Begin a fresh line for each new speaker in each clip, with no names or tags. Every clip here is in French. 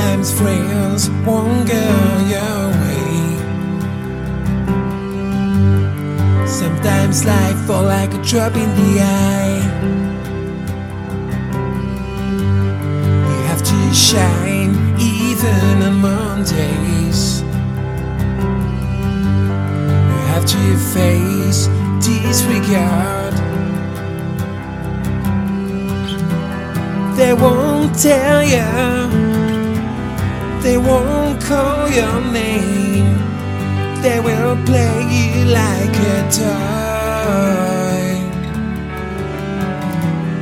Sometimes friends won't go your way. Sometimes life fall like a drop in the eye. You have to shine even on Mondays. You have to face disregard. They won't tell you, they won't call your name. They will play you like a toy.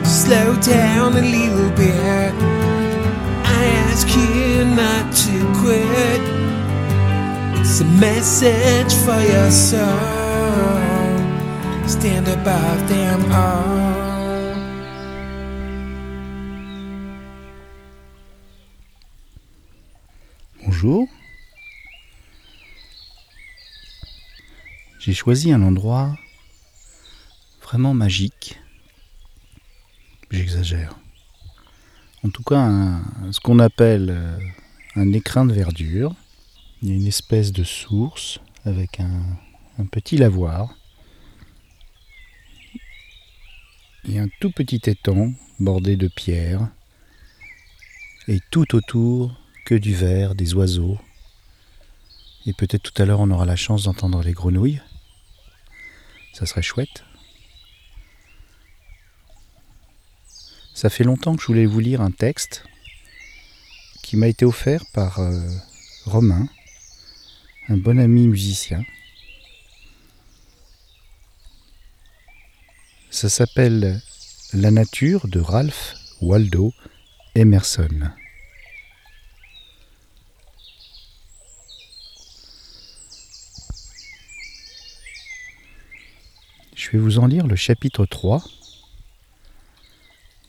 Slow down a little bit. I ask you not to quit. It's a message for your soul. Stand above them all.
J'ai choisi un endroit vraiment magique. J'exagère. En tout cas, ce qu'on appelle euh, un écrin de verdure. Il y a une espèce de source avec un, petit lavoir. A un tout petit étang bordé de pierres. Et tout autour, du vert, des oiseaux. Et peut-être tout à l'heure on aura la chance d'entendre les grenouilles. Ça serait chouette. Ça fait longtemps que je voulais vous lire un texte qui m'a été offert par euh, Romain, un bon ami musicien. Ça s'appelle La nature de Ralph Waldo Emerson. Je vais vous en lire le chapitre 3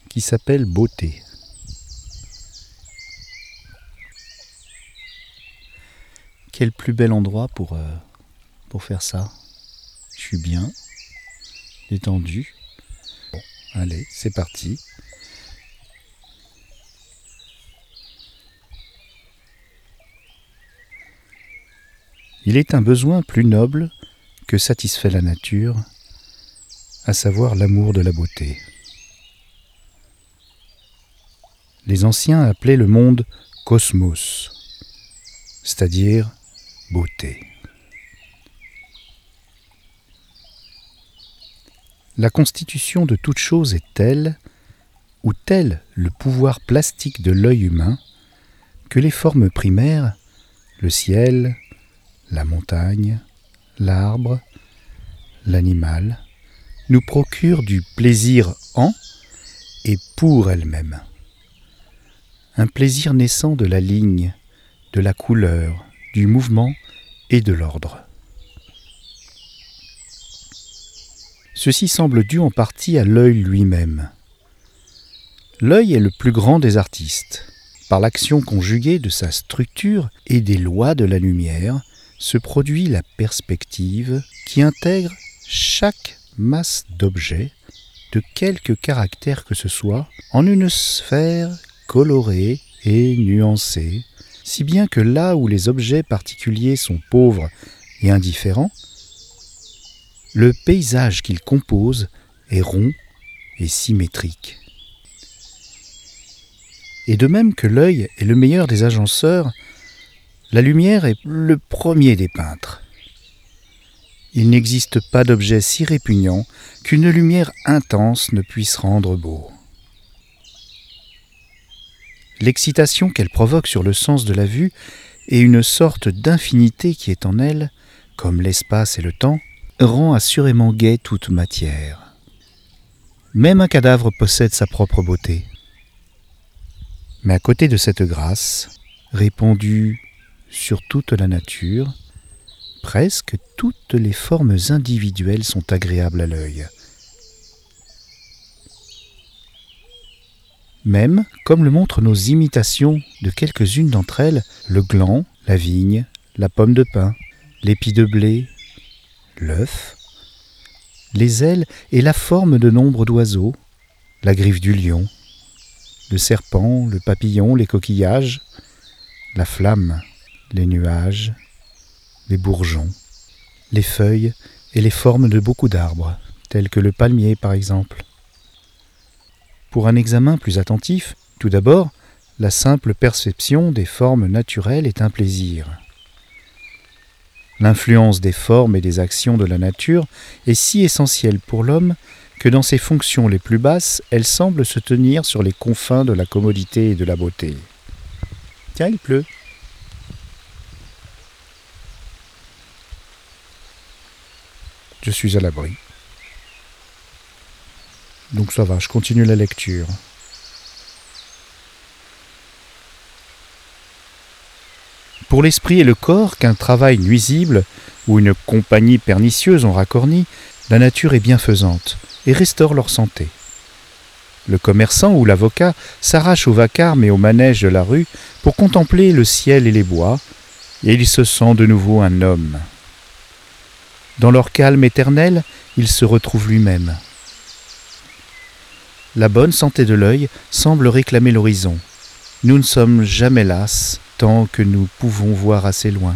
qui s'appelle Beauté. Quel plus bel endroit pour, euh, pour faire ça Je suis bien, détendu. Bon, allez, c'est parti. Il est un besoin plus noble que satisfait la nature à savoir l'amour de la beauté. Les anciens appelaient le monde cosmos, c'est-à-dire beauté. La constitution de toute chose est telle, ou tel le pouvoir plastique de l'œil humain, que les formes primaires, le ciel, la montagne, l'arbre, l'animal, nous procure du plaisir en et pour elle-même. Un plaisir naissant de la ligne, de la couleur, du mouvement et de l'ordre. Ceci semble dû en partie à l'œil lui-même. L'œil est le plus grand des artistes. Par l'action conjuguée de sa structure et des lois de la lumière, se produit la perspective qui intègre chaque masse d'objets, de quelque caractère que ce soit, en une sphère colorée et nuancée, si bien que là où les objets particuliers sont pauvres et indifférents, le paysage qu'ils composent est rond et symétrique. Et de même que l'œil est le meilleur des agenceurs, la lumière est le premier des peintres. Il n'existe pas d'objet si répugnant qu'une lumière intense ne puisse rendre beau. L'excitation qu'elle provoque sur le sens de la vue et une sorte d'infinité qui est en elle, comme l'espace et le temps, rend assurément gaie toute matière. Même un cadavre possède sa propre beauté. Mais à côté de cette grâce, répandue sur toute la nature, presque toutes les formes individuelles sont agréables à l'œil. Même, comme le montrent nos imitations de quelques-unes d'entre elles, le gland, la vigne, la pomme de pin, l'épi de blé, l'œuf, les ailes et la forme de nombre d'oiseaux, la griffe du lion, le serpent, le papillon, les coquillages, la flamme, les nuages, les bourgeons, les feuilles et les formes de beaucoup d'arbres, tels que le palmier par exemple. Pour un examen plus attentif, tout d'abord, la simple perception des formes naturelles est un plaisir. L'influence des formes et des actions de la nature est si essentielle pour l'homme que dans ses fonctions les plus basses, elle semble se tenir sur les confins de la commodité et de la beauté. Tiens, il pleut. Je suis à l'abri. Donc ça va, je continue la lecture. Pour l'esprit et le corps, qu'un travail nuisible ou une compagnie pernicieuse ont racorni, la nature est bienfaisante et restaure leur santé. Le commerçant ou l'avocat s'arrache au vacarme et au manège de la rue pour contempler le ciel et les bois, et il se sent de nouveau un homme. Dans leur calme éternel, il se retrouve lui-même. La bonne santé de l'œil semble réclamer l'horizon. Nous ne sommes jamais las tant que nous pouvons voir assez loin.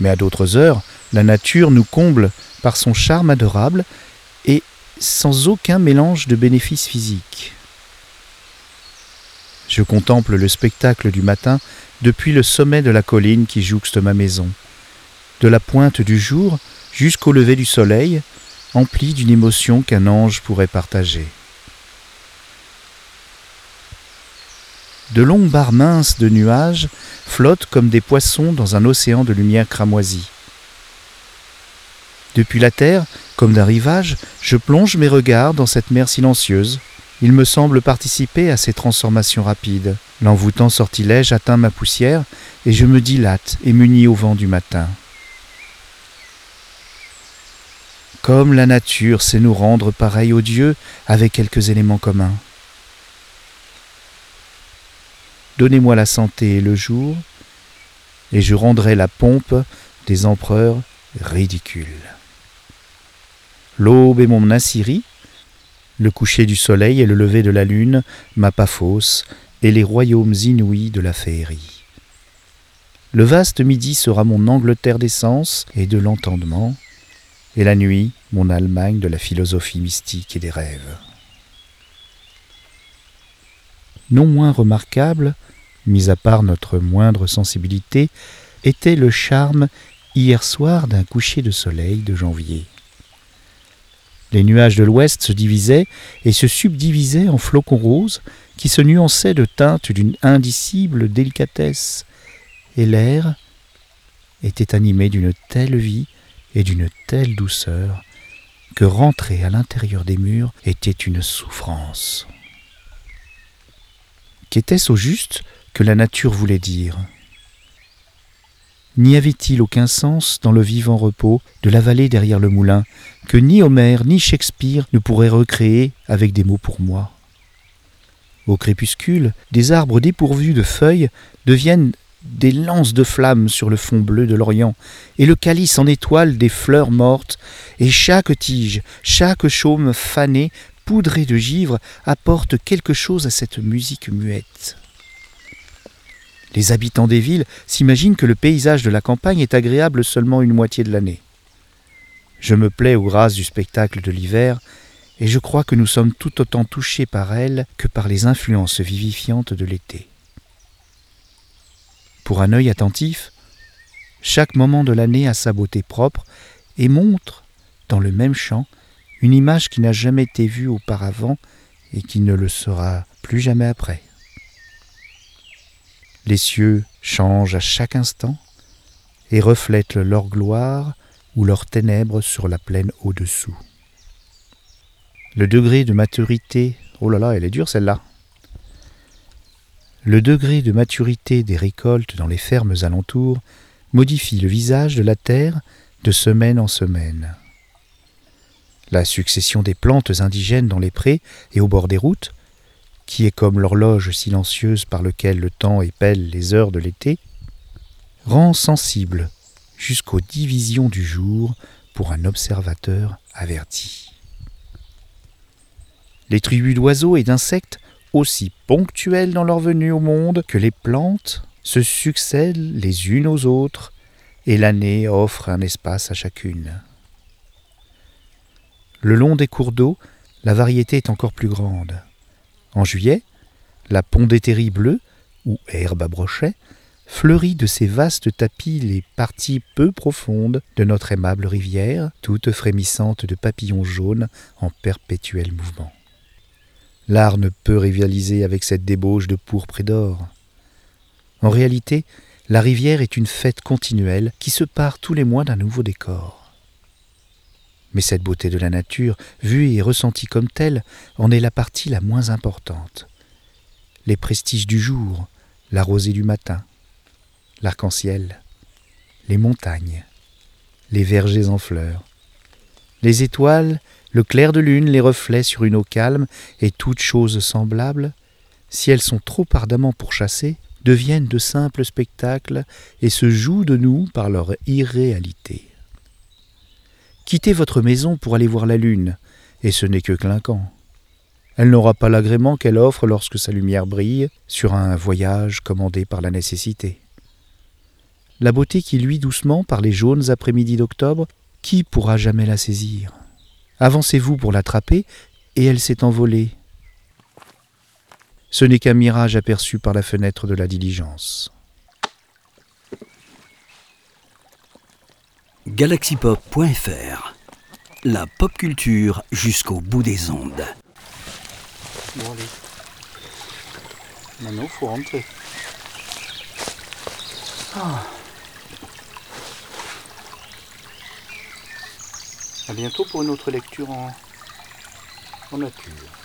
Mais à d'autres heures, la nature nous comble par son charme adorable et sans aucun mélange de bénéfices physiques. Je contemple le spectacle du matin depuis le sommet de la colline qui jouxte ma maison, de la pointe du jour jusqu'au lever du soleil, empli d'une émotion qu'un ange pourrait partager. De longues barres minces de nuages flottent comme des poissons dans un océan de lumière cramoisie. Depuis la terre, comme d'un rivage, je plonge mes regards dans cette mer silencieuse. Il me semble participer à ces transformations rapides. L'envoûtant sortilège atteint ma poussière et je me dilate et m'unis au vent du matin. Comme la nature sait nous rendre pareil aux dieux avec quelques éléments communs. Donnez-moi la santé et le jour, et je rendrai la pompe des empereurs ridicule. L'aube est mon Assyrie, le coucher du soleil et le lever de la lune, ma Paphos, et les royaumes inouïs de la féerie. Le vaste midi sera mon Angleterre des sens et de l'entendement, et la nuit mon Allemagne de la philosophie mystique et des rêves. Non moins remarquable, mis à part notre moindre sensibilité, était le charme hier soir d'un coucher de soleil de janvier. Les nuages de l'ouest se divisaient et se subdivisaient en flocons roses qui se nuançaient de teintes d'une indicible délicatesse, et l'air était animé d'une telle vie et d'une telle douceur que rentrer à l'intérieur des murs était une souffrance. Qu'était-ce au juste que la nature voulait dire? N'y avait-il aucun sens dans le vivant repos de la vallée derrière le moulin que ni Homère ni Shakespeare ne pourraient recréer avec des mots pour moi? Au crépuscule, des arbres dépourvus de feuilles deviennent des lances de flammes sur le fond bleu de l'Orient, et le calice en étoile des fleurs mortes, et chaque tige, chaque chaume fané, poudré de givre, apporte quelque chose à cette musique muette. Les habitants des villes s'imaginent que le paysage de la campagne est agréable seulement une moitié de l'année. Je me plais aux grâces du spectacle de l'hiver, et je crois que nous sommes tout autant touchés par elle que par les influences vivifiantes de l'été. Pour un œil attentif, chaque moment de l'année a sa beauté propre et montre, dans le même champ, une image qui n'a jamais été vue auparavant et qui ne le sera plus jamais après. Les cieux changent à chaque instant et reflètent leur gloire ou leurs ténèbres sur la plaine au-dessous. Le degré de maturité, oh là là, elle est dure celle-là. Le degré de maturité des récoltes dans les fermes alentours modifie le visage de la terre de semaine en semaine. La succession des plantes indigènes dans les prés et au bord des routes qui est comme l'horloge silencieuse par laquelle le temps épelle les heures de l'été, rend sensible jusqu'aux divisions du jour pour un observateur averti. Les tribus d'oiseaux et d'insectes aussi ponctuelles dans leur venue au monde que les plantes se succèdent les unes aux autres et l'année offre un espace à chacune. Le long des cours d'eau, la variété est encore plus grande. En juillet, la pondétérie bleue, ou herbe à brochet, fleurit de ses vastes tapis les parties peu profondes de notre aimable rivière, toutes frémissantes de papillons jaunes en perpétuel mouvement. L'art ne peut rivaliser avec cette débauche de pourpre et d'or. En réalité, la rivière est une fête continuelle qui se part tous les mois d'un nouveau décor. Mais cette beauté de la nature, vue et ressentie comme telle, en est la partie la moins importante. Les prestiges du jour, la rosée du matin, l'arc-en-ciel, les montagnes, les vergers en fleurs, les étoiles, le clair de lune, les reflets sur une eau calme et toutes choses semblables, si elles sont trop ardemment pourchassées, deviennent de simples spectacles et se jouent de nous par leur irréalité. Quittez votre maison pour aller voir la lune, et ce n'est que clinquant. Elle n'aura pas l'agrément qu'elle offre lorsque sa lumière brille sur un voyage commandé par la nécessité. La beauté qui luit doucement par les jaunes après-midi d'octobre, qui pourra jamais la saisir? Avancez-vous pour l'attraper, et elle s'est envolée. Ce n'est qu'un mirage aperçu par la fenêtre de la diligence.
galaxypop.fr La pop culture jusqu'au bout des ondes.
Bon, allez. Maintenant, faut rentrer. Ah. À bientôt pour une autre lecture en, en nature.